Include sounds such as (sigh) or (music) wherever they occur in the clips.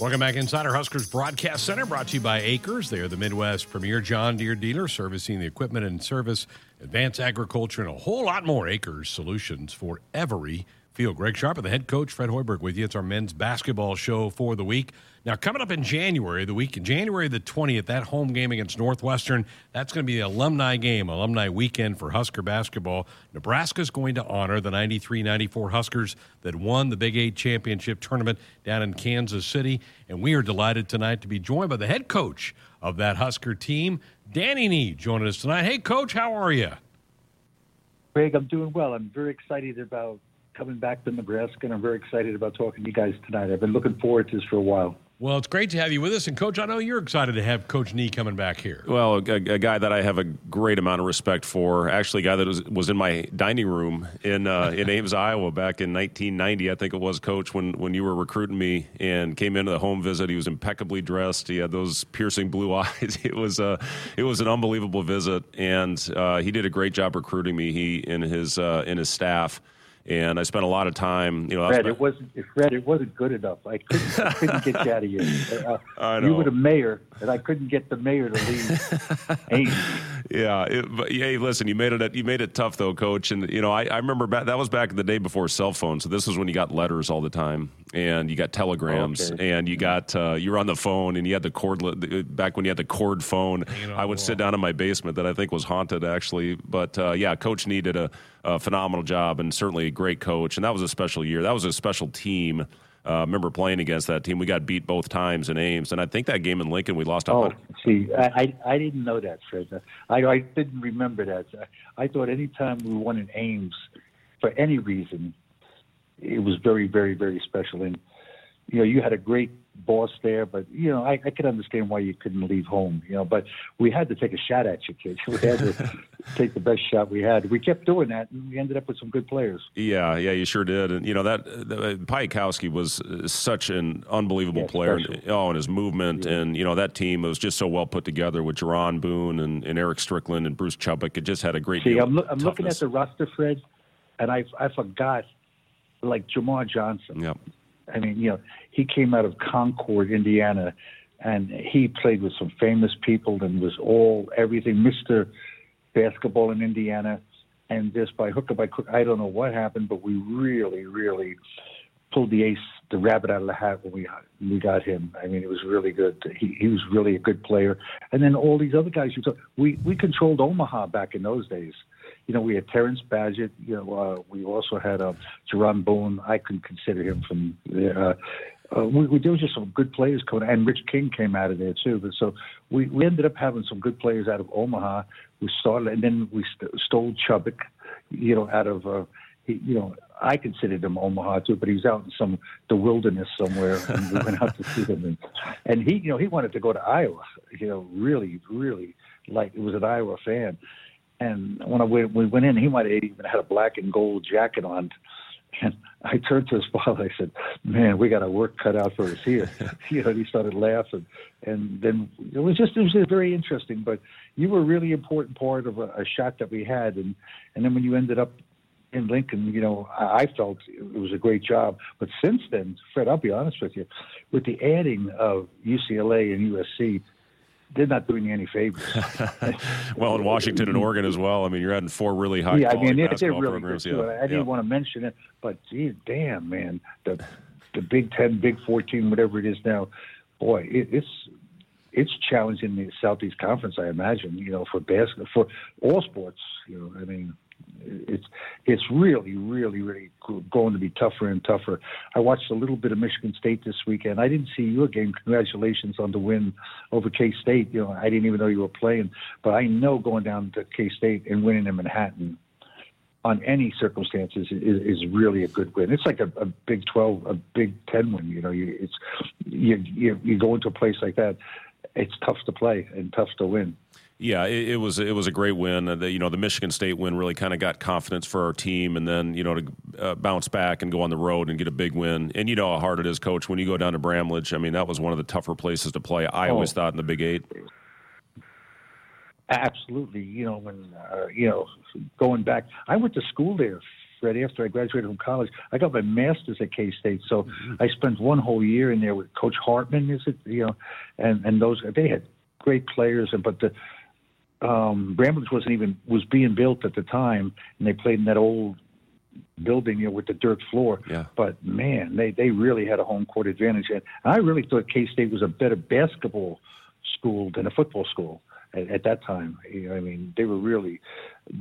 Welcome back inside our Huskers Broadcast Center, brought to you by AKRS. They are the Midwest premier John Deere dealer, servicing the equipment and service, advanced agriculture, and a whole lot more. AKRS solutions for every field. Greg Sharpe and the head coach, Fred Hoiberg, with you. It's our men's basketball show for the week. Now, coming up in January, the week January the 20th, that home game against Northwestern, that's going to be the alumni game, alumni weekend for Husker basketball. Nebraska's going to honor the 93 94 Huskers that won the Big Eight championship tournament down in Kansas City. And we are delighted tonight to be joined by the head coach of that Husker team, Danny Nee, joining us tonight. Hey, coach, how are you? Greg, I'm doing well. I'm very excited about coming back to Nebraska, and I'm very excited about talking to you guys tonight. I've been looking forward to this for a while. Well, it's great to have you with us. And, Coach, I know you're excited to have Coach Nee coming back here. Well, a, a guy that I have a great amount of respect for, actually, a guy that was, was in my dining room in, uh, in Ames, Iowa back in 1990, I think it was, Coach, when, when you were recruiting me and came into the home visit. He was impeccably dressed. He had those piercing blue (laughs) eyes. It was, uh, it was an unbelievable visit, and uh, he did a great job recruiting me, he and his, uh, and his staff and I spent a lot of time. You know, Fred, it wasn't Fred, it wasn't good enough. I couldn't, I couldn't get you out of here. (laughs) Uh, I know. You were the mayor, and I couldn't get the mayor to leave. (laughs) yeah, it, but hey, listen, you made it. You made it tough though, coach. And you know, I, I remember back, that was back in the day before cell phones. So this was when you got letters all the time, and you got telegrams, okay. and you got uh, you were on the phone, and you had the cord. Back when you had the cord phone, I would sit down in my basement that I think was haunted actually. But uh, yeah, coach Nee did a a phenomenal job and certainly a great coach. And that was a special year. That was a special team. Uh, remember playing against that team. We got beat both times in Ames, and I think that game in Lincoln we lost. Oh, see, I, I didn't know that, Fred. I I didn't remember that. I thought any time we won in Ames, for any reason, it was very, very, very special. And you know, you had a great boss there, but you know, I, I could understand why you couldn't leave home. You know, but we had to take a shot at you, kids. (laughs) We had to (laughs) take the best shot we had. We kept doing that, and we ended up with some good players. Yeah, yeah, you sure did. And you know that uh, was such an unbelievable yeah, player. Special. Oh, and his movement, yeah. and you know that team was just so well put together with Jaron Boone and, and Eric Strickland and Bruce Chubbuck. It just had a great. See, I'm, lo- I'm looking at the roster, Fred, and I I forgot like Jamar Johnson. Yep. I mean, you know, he came out of Concord, Indiana, and he played with some famous people and was all everything, Mister Basketball in Indiana. And just by hook or by crook, I don't know what happened, but we really, really pulled the ace, the rabbit out of the hat when we we got him. I mean, it was really good. He he was really a good player. And then all these other guys. We we controlled Omaha back in those days you know, we had Terrence Badgett. You know, uh, we also had uh, Jaron Boone. I could consider him from. Uh, uh, we, we there was just some good players coming, and Rich King came out of there too. But so we, we ended up having some good players out of Omaha. We started, and then we st- stole Chubbuck, you know, out of. Uh, he, you know, I considered him Omaha too, but he was out in some the wilderness somewhere, and we went out to see him. And, and he, you know, he wanted to go to Iowa. You know, really, really like it was an Iowa fan. And when I, we went in, he might have even had a black and gold jacket on. And I turned to his father. I said, "Man, we got our work cut out for us here." (laughs) you know, and he started laughing, and then it was just it was very interesting. But you were a really important part of a, a shot that we had, and and then when you ended up in Lincoln, you know, I felt it was a great job. But since then, Fred, I'll be honest with you, with the adding of UCLA and USC, they're not doing you any favors. (laughs) well, in Washington and Oregon as well. I mean, you're adding four really high. Yeah, I mean, they're really programs. good. Yeah. I didn't yeah. want to mention it, but geez, damn, man, the the Big Ten, Big Fourteen, whatever it is now, boy, it, it's it's challenging the Southeast Conference. I imagine, you know, for basketball, for all sports. You know, I mean, it's it's really, really, really going to be tougher and tougher. I watched a little bit of Michigan State this weekend. I didn't see your game. Congratulations on the win over K State. You know, I didn't even know you were playing, but I know going down to K State and winning in Manhattan on any circumstances is, is really a good win. It's like a, a Big Twelve, a Big Ten win. You know, you, it's you, you you go into a place like that. It's tough to play and tough to win. Yeah, it, it, was it was a great win. The, you know, the Michigan State win really kind of got confidence for our team, and then you know to uh, bounce back and go on the road and get a big win. And you know how hard it is, Coach, when you go down to Bramlage. I mean, that was one of the tougher places to play. I oh. always thought in the Big Eight. Absolutely, you know when uh, you know going back, I went to school there Right after I graduated from college, I got my master's at K State. So mm-hmm. I spent one whole year in there with Coach Hartman, is it? You know, and and those they had great players, and but the um, Bramlage wasn't even was being built at the time, and they played in that old building, you know, with the dirt floor. Yeah. But man, they they really had a home court advantage, and I really thought K State was a better basketball school than a football school at, at that time. You know, I mean, they were really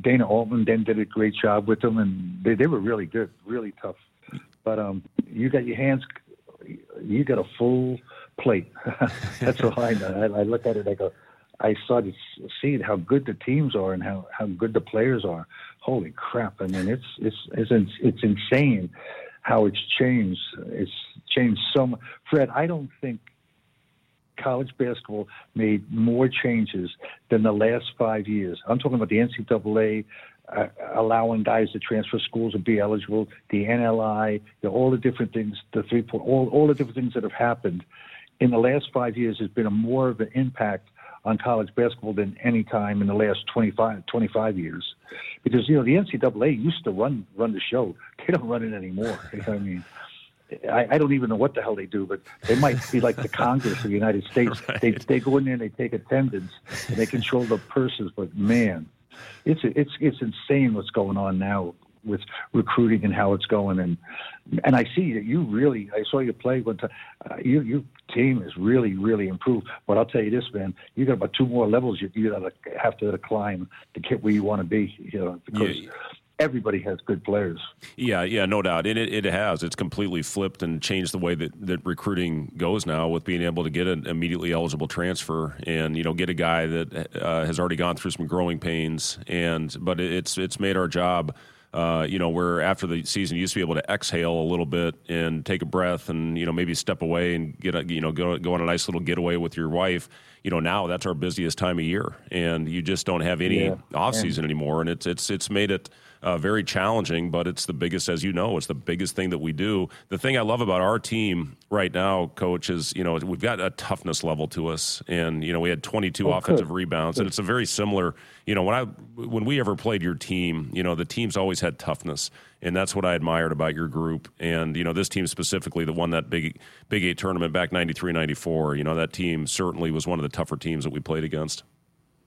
Dana Altman then did a great job with them, and they they were really good, really tough. But um, you got your hands, you got a full plate. (laughs) That's all I know. I, I look at it, I go, I started seeing how good the teams are and how, how good the players are. Holy crap! I mean, it's it's it's it's insane how it's changed. It's changed so much. Fred, I don't think college basketball made more changes than the last five years. I'm talking about the NCAA uh, allowing guys to transfer schools and be eligible, the NLI, all the different things, the three point, all, all the different things that have happened in the last five years has been a more of an impact on college basketball than any time in the last 25, 25 years. Because, you know, the NCAA used to run run the show. (laughs) They don't run it anymore. You know I mean? I, I don't even know what the hell they do, but they might be like the Congress of the United States. (laughs) Right. They they go in there and they take attendance and they control the purses. But man, it's it's it's insane what's going on now with recruiting and how it's going. And and I see that you really, I saw you play one time. Uh, you your team is really really improved. But I'll tell you this, man, you got about two more levels you you gotta have to climb to get where you want to be. You know, because. Yeah everybody has good players. Yeah, yeah, no doubt. And it, it has. It's completely flipped and changed the way that, that recruiting goes now with being able to get an immediately eligible transfer and, you know, get a guy that uh, has already gone through some growing pains. And, but it's, it's made our job uh, you know, where after the season you used to be able to exhale a little bit and take a breath and you know maybe step away and get a, you know go go on a nice little getaway with your wife. You know, now that's our busiest time of year, and you just don't have any yeah. off season anymore, and it's it's it's made it uh, very challenging, but it's the biggest, as you know, it's the biggest thing that we do. The thing I love about our team right now, coach, is you know we've got a toughness level to us, and you know we had 22 oh, offensive good. rebounds, good. and it's a very similar. You know when I when we ever played your team, you know the teams always had toughness, and that's what I admired about your group. And you know this team specifically, the one that big Big Eight tournament back 93, 94, You know that team certainly was one of the tougher teams that we played against.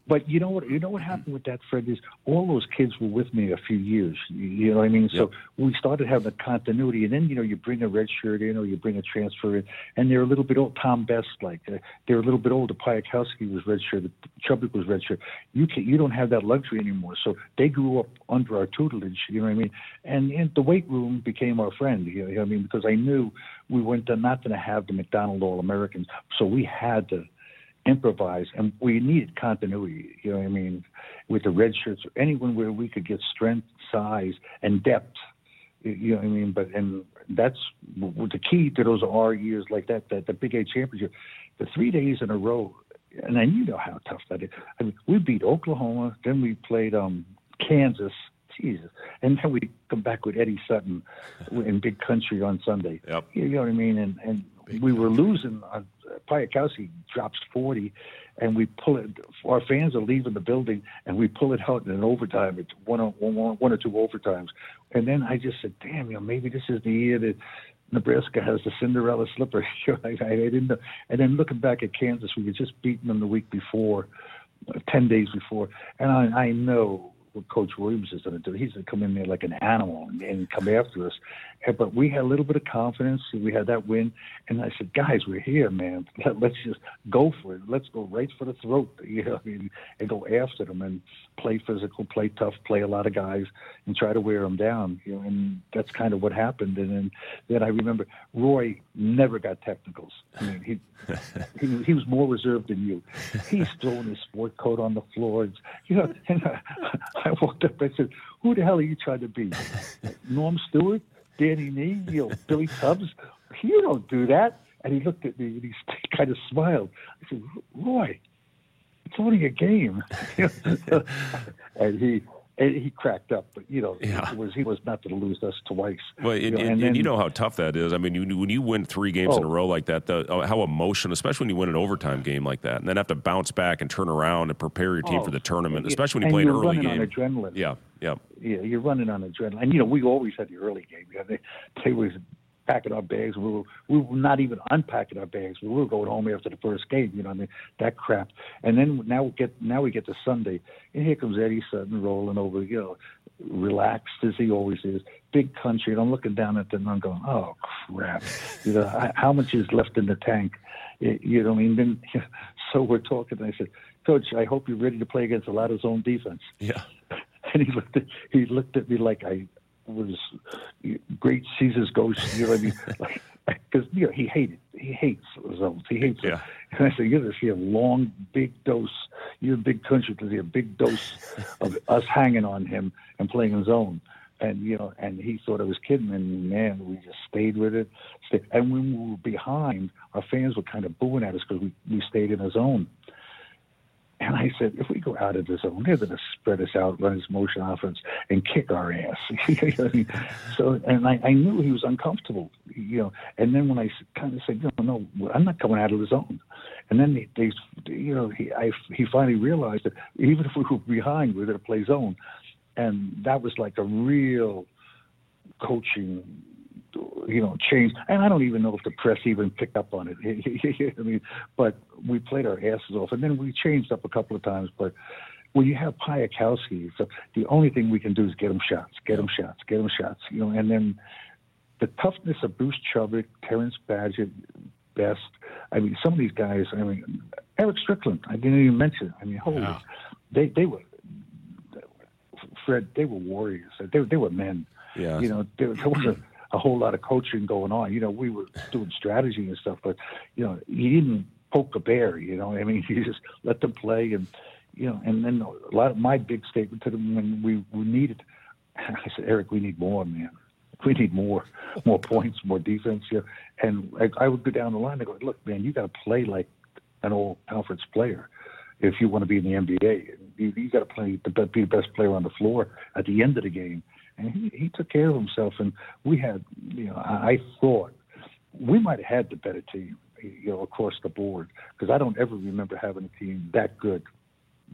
But you know what? You know what happened with that, Fred? Is all those kids were with me a few years. You know what I mean? So we started having a continuity, and then you know you bring a red shirt in, or you bring a transfer in, and they're a little bit old. Tom Best, like uh, they're a little bit older. Piatkowski was red shirt. Chubbuck was red shirt. You can you don't have that luxury anymore. So they grew up under our tutelage. You know what I mean? And, and the weight room became our friend. You know what I mean? Because I knew we weren't not going to have the McDonald All Americans, so we had to improvise, and we needed continuity. You know what I mean? With the red shirts, or anyone where we could get strength, size, and depth. You know what I mean? But and that's the key to those R years like that. That the Big Eight championship, the three days in a row, and then you know how tough that is. I mean, we beat Oklahoma, then we played um, Kansas. Jesus. And then we come back with Eddie Sutton in Big Country on Sunday. Yep. You know what I mean? And and Big we were losing uh, on Piatkowski drops 40, and we pull it. Our fans are leaving the building, and we pull it out in an overtime. It's one or, one, one or two overtimes. And then I just said, damn, you know, maybe this is the year that Nebraska has the Cinderella slipper. (laughs) I, I didn't know. And then looking back at Kansas, we had just beaten them the week before, uh, 10 days before. And I, I know what Coach Williams is going to do. He's going to come in there like an animal and, and come after us. But we had a little bit of confidence. We had that win, and I said, "Guys, we're here, man. Let, us just go for it. Let's go right for the throat, (laughs) you know, I mean, and go after them and play physical, play tough, play a lot of guys, and try to wear them down. You know, and that's kind of what happened. And then, then I remember Roy never got technicals. I mean, he (laughs) he, he was more reserved than you. He's throwing his sport coat on the floor. You know, (laughs) and I, I walked up and I said, "Who the hell are you trying to be, (laughs) Norm Stewart?" Danny Nee, you know, Billy Tubbs. You don't do that. And he looked at me and he (laughs) kind of smiled. I said, Roy, it's only a game. (laughs) and he he cracked up, but you know, Yeah. it was he was not going to lose us twice. Well, and, you know, and, and then- you know how tough that is. I mean, you, when you win three games in a Oh. row like that, the, uh, how emotional, especially when you win an overtime game like that, and then have to bounce back and turn around and prepare your team Oh, for the tournament, especially when you and play an early game. on adrenaline. Yeah, yeah, yeah, you're running on adrenaline. And you know, we always had the early game. You (laughs) know, they, they was packing our bags. We were we were not even unpacking our bags. We were going home after the first game. You know, I mean that crap. And then now we get now we get to Sunday, and here comes Eddie Sutton rolling over. You know, relaxed as he always is. Big country. And I'm looking down at them and I'm going, oh crap. You know, I- how much is left in the tank? You know, what I mean, then, (laughs) so we're talking. And I said, Coach, I hope you're ready to play against a lot of zone defense. yeah. (laughs) And he looked at he looked at me like I was great Caesar's ghost. You know what I mean? (laughs) Like, because you know he hated he hates zones. He hates. Yeah. And I said, you're going to see a long, big dose. You're a big country to see a big dose (laughs) of us hanging on him and playing in zone. And you know, and he thought I was kidding. And man, we just stayed with it. And when we were behind, our fans were kind of booing at us because we we stayed in a zone. And I said, if we go out of the zone, they're going to spread us out, run his motion offense, and kick our ass. (laughs) So, and I, I knew he was uncomfortable, you know. And then when I kind of said, no, no, I'm not coming out of the zone. And then they, they you know, he, I, he finally realized that even if we were behind, we were going to play zone. And that was like a real coaching you know, change. And I don't even know if the press even picked up on it. (laughs) I mean, but we played our asses off, and then we changed up a couple of times. But when you have Piatkowski, so the only thing we can do is get him shots, get him shots, get him shots. You know, and then the toughness of Bruce Chubbuck, Terrence Badgett, Best. I mean, some of these guys. I mean, Eric Strickland. I didn't even mention. I mean, holy, Yeah. they they were. Fred, they were warriors. They they were men. Yeah. You know, there, there wasn't a whole lot of coaching going on. You know, we were doing strategy and stuff, but you know, you didn't poke a bear. You know, I mean, (laughs) you just let them play, and you know, and then a lot of my big statement to them when we, we needed, (laughs) I said, Eric, we need more, man. We need more, more points, more defense. You know? And I, I would go down the line and go, look, man, you got to play like an all conference player if you want to be in the NBA. You, you got to play be the best player on the floor at the end of the game. And he, he took care of himself. And we had, you know, I, I thought we might have had the better team, you know, across the board because I don't ever remember having a team that good.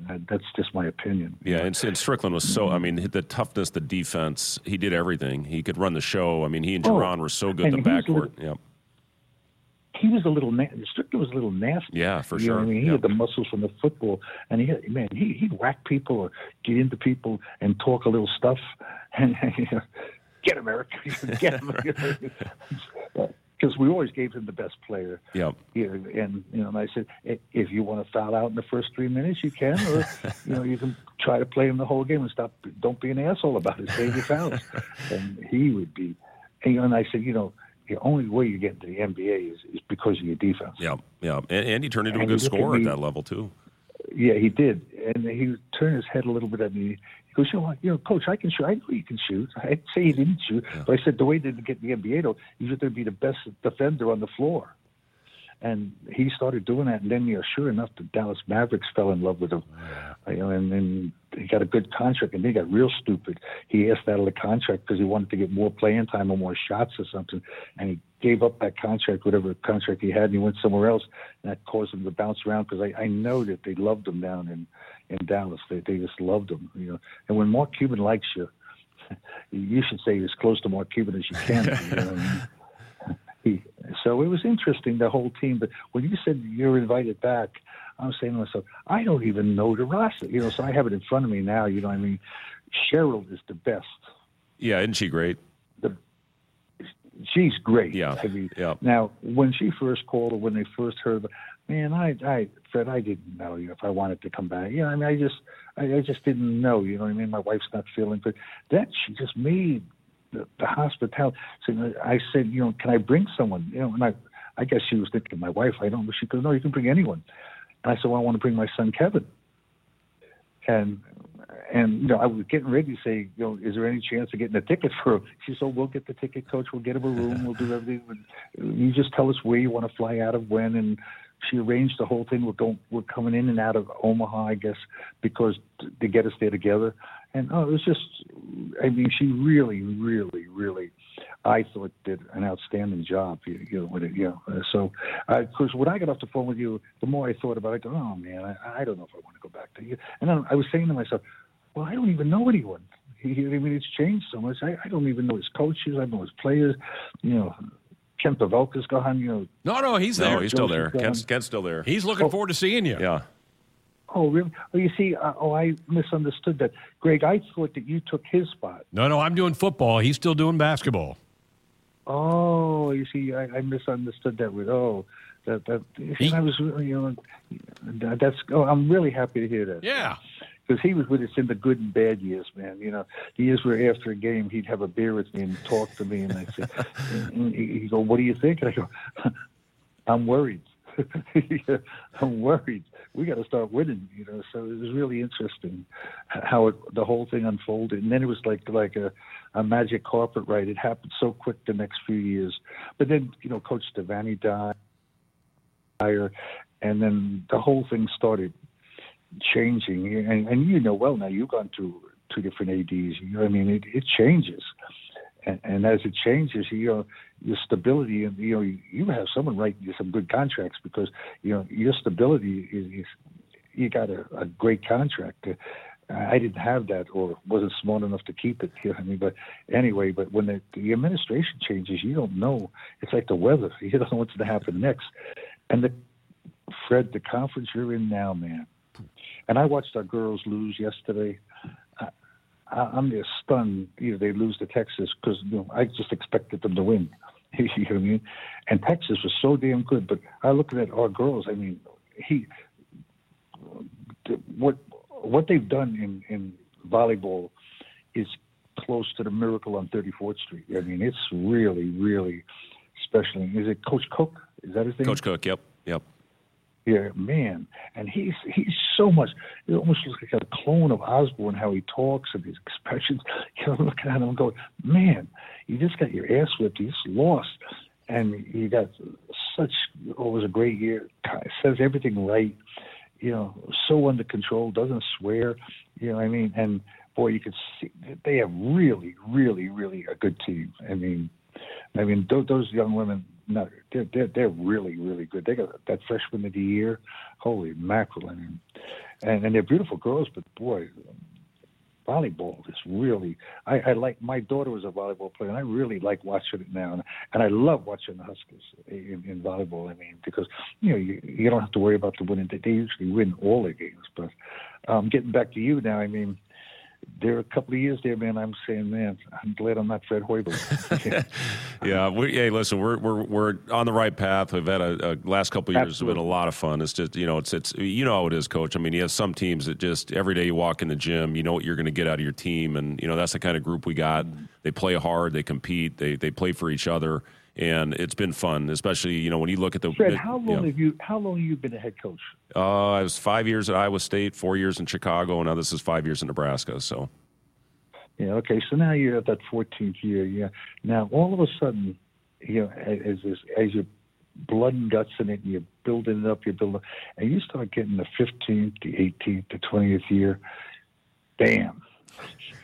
That- That's just my opinion. Yeah, and, and Strickland was so. I mean, the toughness, the defense. He did everything. He could run the show. I mean, he and Oh, were so good in the little- backcourt. Yep. He was a little na- Strickland was a little nasty. Yeah, for you Know what I mean, he Yeah. had the muscles from the football, and he had, man, he he'd whack people or get into people and talk a little stuff, (laughs) and you know, get him, Eric, get (laughs) him, (laughs) because we always gave him the best player. Yep. You know, and you know, and I said, if you want to foul out in the first three minutes, you can, or you know, you can try to play him the whole game and stop. Don't be an asshole about it. Save your fouls. and he would be. And, you know, and I said, you know, the only way you get into the NBA is, is because of your defense. Yeah, yeah. And, and he turned into a good look at scorer at that level too. Yeah, he did, and he turned his head a little bit at me. He goes, you know, you know, coach, I can shoot. I know you can shoot. (laughs) I'd say he didn't shoot, but I said the way to get the NBA though, you have to be the best defender on the floor. And he started doing that, and then, you know, sure enough, the Dallas Mavericks fell in love with him. You know, and then he got a good contract, and they got real stupid. He asked out of the contract because he wanted to get more playing time or more shots or something, and he gave up that contract, whatever contract he had, and he went somewhere else. And that caused him to bounce around because I, I know that they loved him down in in Dallas. They they just loved him, you know. And when Mark Cuban likes you, (laughs) you should say as close to Mark Cuban as you can. you know what I mean? He, so it was interesting, the whole team. But when you said you're invited back, I was saying to myself, I don't even know the roster. You know, so I have it in front of me now. You know, what I mean, Cheryl is the best. Yeah, isn't she great? The, she's great. Yeah, I mean, yeah. Now, when she first called, or when they first heard, man, I, I, Fred, I didn't know you know, if I wanted to come back. You know, I mean, I just, I, I just didn't know. You know what I mean? My wife's not feeling good. That she just made the, hospitality. So I said, you know, can I bring someone? You know, and I, I guess she was thinking my wife. I don't. know. She goes, no, you can bring anyone. And I said, well, I want to bring my son Kevin. And and you know, I was getting ready to say, you know, is there any chance of getting a ticket for him? She said, we'll get the ticket, coach. We'll get him a room. We'll do everything. You just tell us where you want to fly out of, when, and she arranged the whole thing. We're going, we're coming in and out of Omaha, I guess, because t- to get us there together. And oh, it was just. I mean, she really, really, really. I thought did an outstanding job. You, you know, with it, you know. Uh, so, of course, when I got off the phone with you, the more I thought about it, I go, oh man, I, I don't know if I want to go back to you. And then I was saying to myself, well, I don't even know anyone. I mean, it's changed so much. I, I don't even know his coaches. I know his players. You know, Kent Pavelka's gone. You know. No, no, he's there. No, he's still there. Kent's, Kent's still there. He's looking Oh. forward to seeing you. Yeah. Oh, really? Oh, you see, uh, oh, I misunderstood that. Greg, I thought that you took his spot. No, no, I'm doing football. He's still doing basketball. Oh, you see, I, I misunderstood that with oh, that that. He- I was you know, that's. Oh, I'm really happy to hear that. Yeah. because he was with us in the good and bad years, man. You know, the years where after a game he'd have a beer with me and talk to me, and I say, (laughs) he he'd go, "What do you think?" And I go, (laughs) "I'm worried. (laughs) I'm worried. We got to start winning." You know, so it was really interesting how it, the whole thing unfolded, and then it was like like a a magic carpet ride. It happened so quick the next few years, but then you know, Coach Devaney died, and then the whole thing started changing, and, and you know well now you've gone through two different ads. You know, I mean, it, it changes, and, and as it changes, you know your stability, and you know you, have someone writing you some good contracts because you know your stability is, is you got a, a great contract. I didn't have that, or wasn't smart enough to keep it. You know what I mean, but anyway, but when the, the administration changes, you don't know. It's like the weather; (laughs) you don't know what's going to happen next. And the Fred, the conference you're in now, man. And I watched our girls lose yesterday. I'm just stunned. You know, they lose to Texas because you know I just expected them to win. (laughs) you know what I mean? And Texas was so damn good. But I look at our girls. I mean, he what what they've done in in volleyball is close to the miracle on 34th Street. I mean, it's really, really special. Is it Coach Cook? Is that his name? Coach Cook. Yep. Yep. Yeah, man, and he's he's so much. It almost looks like a clone of Osborne, how he talks and his expressions. (laughs) You know, looking at him and going, man, you just got your ass whipped. You just lost, and you got such. Oh, it was a great year. Says everything right. You know, so under control. Doesn't swear. You know, what I mean, and boy, you could see they have really, really, really a good team. I mean, I mean, those, those young women no, they're, they're they're really really good. They got that freshman of the year. Holy mackerel! I mean, and and they're beautiful girls, but boy, volleyball is really. I, I like my daughter was a volleyball player, and I really like watching it now, and, and I love watching the Huskers in, in volleyball. I mean, because you know you, you don't have to worry about the winning. They, they usually win all their games, but um, getting back to you now, I mean there are a couple of years there, man. I'm saying, man, I'm glad I'm not Fred Hoiberg. (laughs) yeah, we, hey, listen, we're we're we're on the right path. We've had a, a last couple of years have been a lot of fun. It's just you know, it's it's you know how it is, coach. I mean, you have some teams that just every day you walk in the gym, you know what you're going to get out of your team, and you know that's the kind of group we got. They play hard, they compete, they they play for each other. And it's been fun, especially you know when you look at the. Fred, how long yeah. have you? How long have you been a head coach? Uh, I was five years at Iowa State, four years in Chicago, and now this is five years in Nebraska. So, yeah, okay. So now you're at that 14th year. Yeah. Now all of a sudden, you know, as as, as your blood and guts in it, and you're building it up, you're building, and you start getting the 15th, the 18th, the 20th year. Damn.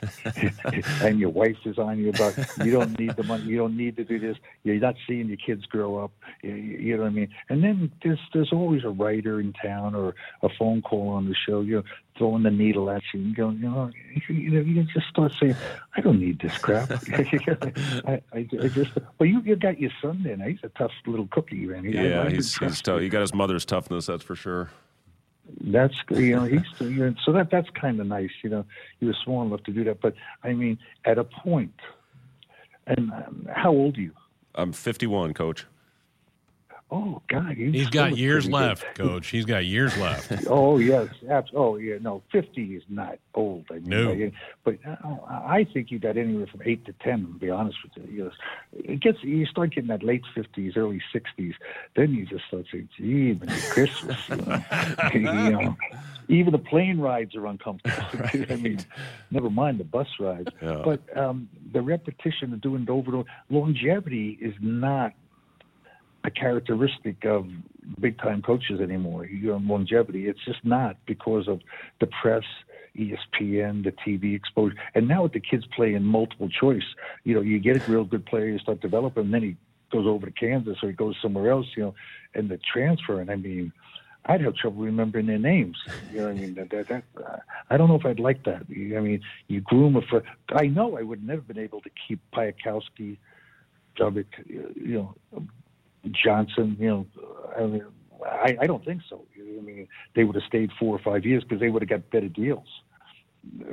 (laughs) and your wife is on you about you don't need the money, you don't need to do this. You're not seeing your kids grow up. You, you know what I mean? And then there's there's always a writer in town or a phone call on the show. You know, throwing the needle at you and going, you know, you know, you just start saying, I don't need this crap. (laughs) I, I, I just, well, you you got your son there. Now. He's a tough little cookie, man. He, yeah, I, he's he's tough. He got his mother's toughness, that's for sure. That's you know (laughs) he's you know, so that that's kind of nice. You know, he was small enough to do that. But I mean, at a point, and um, how old are you? I'm 51, coach. Oh God, He's still got years pretty good. left, coach. He's got years left. (laughs) Oh yes, abs- oh yeah. No, fifty is not old. I mean, No. like, but uh, I think you got anywhere from eight to ten. To be honest with you, you it gets you start getting that late fifties, early sixties. Then you just start saying, "Gee, Christmas." You know? (laughs) you know, even the plane rides are uncomfortable. (laughs) I mean, never mind the bus rides. Yeah. But um, the repetition of doing it over and over, longevity is not a characteristic of big time coaches anymore. You know, longevity. It's just not because of the press. ESPN, the TV exposure, and now with the kids playing multiple choice, you know, you get a real good player, you start developing, and then he goes over to Kansas or he goes somewhere else, you know, and the transfer. And I mean, I'd have trouble remembering their names. You know what I mean? That, that, that, uh, I don't know if I'd like that. I mean, you groom a for. I know I would never been able to keep Piatkowski, Dubik, you know, Johnson. You know, I mean, I, I don't think so. I mean, they would have stayed four or five years because they would have got better deals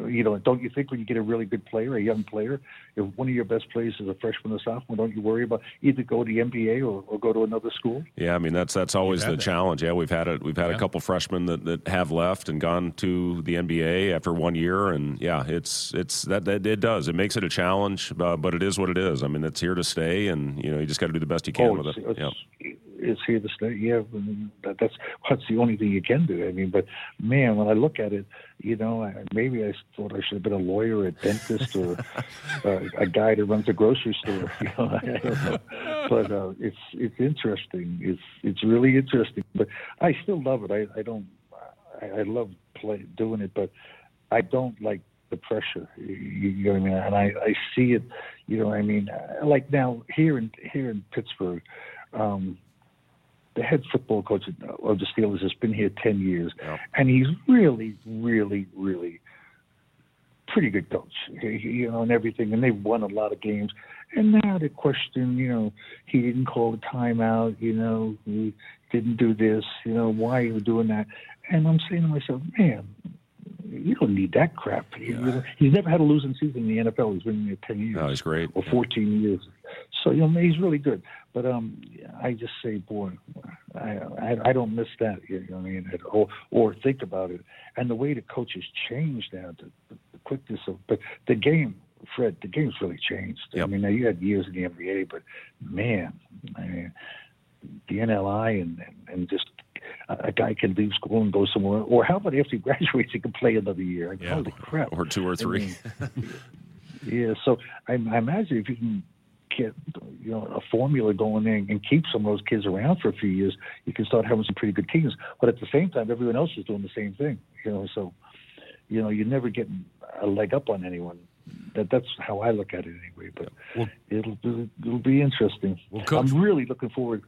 you know, don't you think when you get a really good player, a young player, if one of your best players is a freshman or sophomore, don't you worry about either go to the NBA or, or go to another school? Yeah, I mean that's that's always the that. challenge. Yeah, we've had it. we've had yeah. a couple freshmen that, that have left and gone to the NBA after one year, and yeah, it's it's that, that it does it makes it a challenge, uh, but it is what it is. I mean, it's here to stay, and you know you just got to do the best you can oh, with it. Yeah is here to stay. Yeah, that, that's that's the only thing you can do. I mean, but man, when I look at it, you know, I, maybe I thought I should have been a lawyer, or a dentist, or (laughs) uh, a guy that runs a grocery store. (laughs) You know, I don't know. But uh, it's it's interesting. It's it's really interesting. But I still love it. I I don't. I, I love play doing it, but I don't like the pressure. You, you know what I mean? And I, I see it. You know, I mean, like now here in here in Pittsburgh, um, the head football coach of the Steelers has been here 10 years, yeah. and he's really, really, really pretty good coach, you know, and everything. And they've won a lot of games. And now the question, you know, he didn't call a timeout, you know, he didn't do this, you know, why are you doing that? And I'm saying to myself, man, you don't need that crap. Yeah. He's never had a losing season in the NFL. He's been here 10 years. Oh, he's great. Or 14 years. So, you know, he's really good. But um, I just say, boy, I, I, I don't miss that, you know what I mean, or, or think about it. And the way the coaches changed now, the, the quickness of, but the game, Fred, the game's really changed. Yep. I mean, now you had years in the NBA, but man, I mean, the NLI and, and, and just a guy can leave school and go somewhere. Or how about after he (laughs) graduates, he can play another year? Like, yeah. Holy crap! Or two or three. I mean, (laughs) yeah. So I, I imagine if you can get you know a formula going in and keep some of those kids around for a few years, you can start having some pretty good teams. But at the same time, everyone else is doing the same thing. You know, so you know you're never getting a leg up on anyone. That that's how I look at it anyway. But well, it'll it'll be interesting. Well, Coach, I'm really looking forward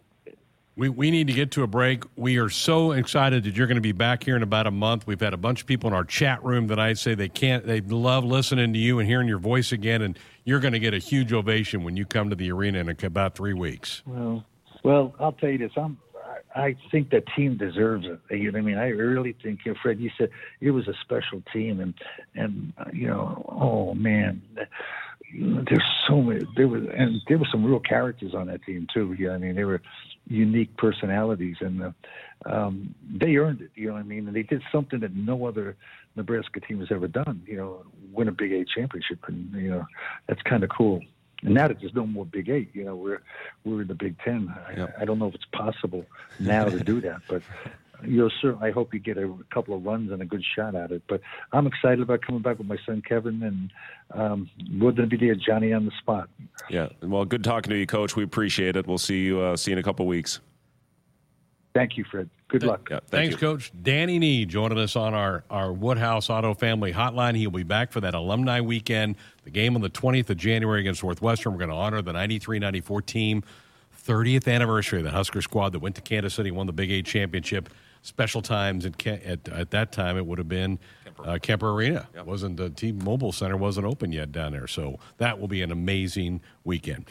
we, we need to get to a break. We are so excited that you're going to be back here in about a month. We've had a bunch of people in our chat room that I say they can't, they love listening to you and hearing your voice again. And you're going to get a huge ovation when you come to the arena in about three weeks. Well, well, I'll tell you this. I'm, I think the team deserves it. You know what I mean? I really think, you know, Fred, you said it was a special team, and and uh, you know, oh man, there's so many. There was and there were some real characters on that team too. Yeah, I mean, they were unique personalities, and uh, um, they earned it. You know what I mean? And they did something that no other Nebraska team has ever done. You know, win a Big Eight championship, and you know, that's kind of cool. And now that there's no more Big Eight, you know, we're we're in the Big Ten. Yep. I, I don't know if it's possible now to do that, but you'll certainly. I hope you get a couple of runs and a good shot at it. But I'm excited about coming back with my son Kevin, and um, we're going to be there, Johnny on the spot. Yeah, well, good talking to you, Coach. We appreciate it. We'll see you uh, see you in a couple of weeks. Thank you, Fred. Good luck. Yeah, thank Thanks, you. Coach. Danny Nee joining us on our, our Woodhouse Auto Family Hotline. He'll be back for that alumni weekend, the game on the 20th of January against Northwestern. We're going to honor the 93 94 team, 30th anniversary of the Husker squad that went to Kansas City, won the Big Eight championship special times at, at, at that time it would have been Kemper, uh, Kemper Arena. Yep. wasn't the T-Mobile Center wasn't open yet down there, so that will be an amazing weekend.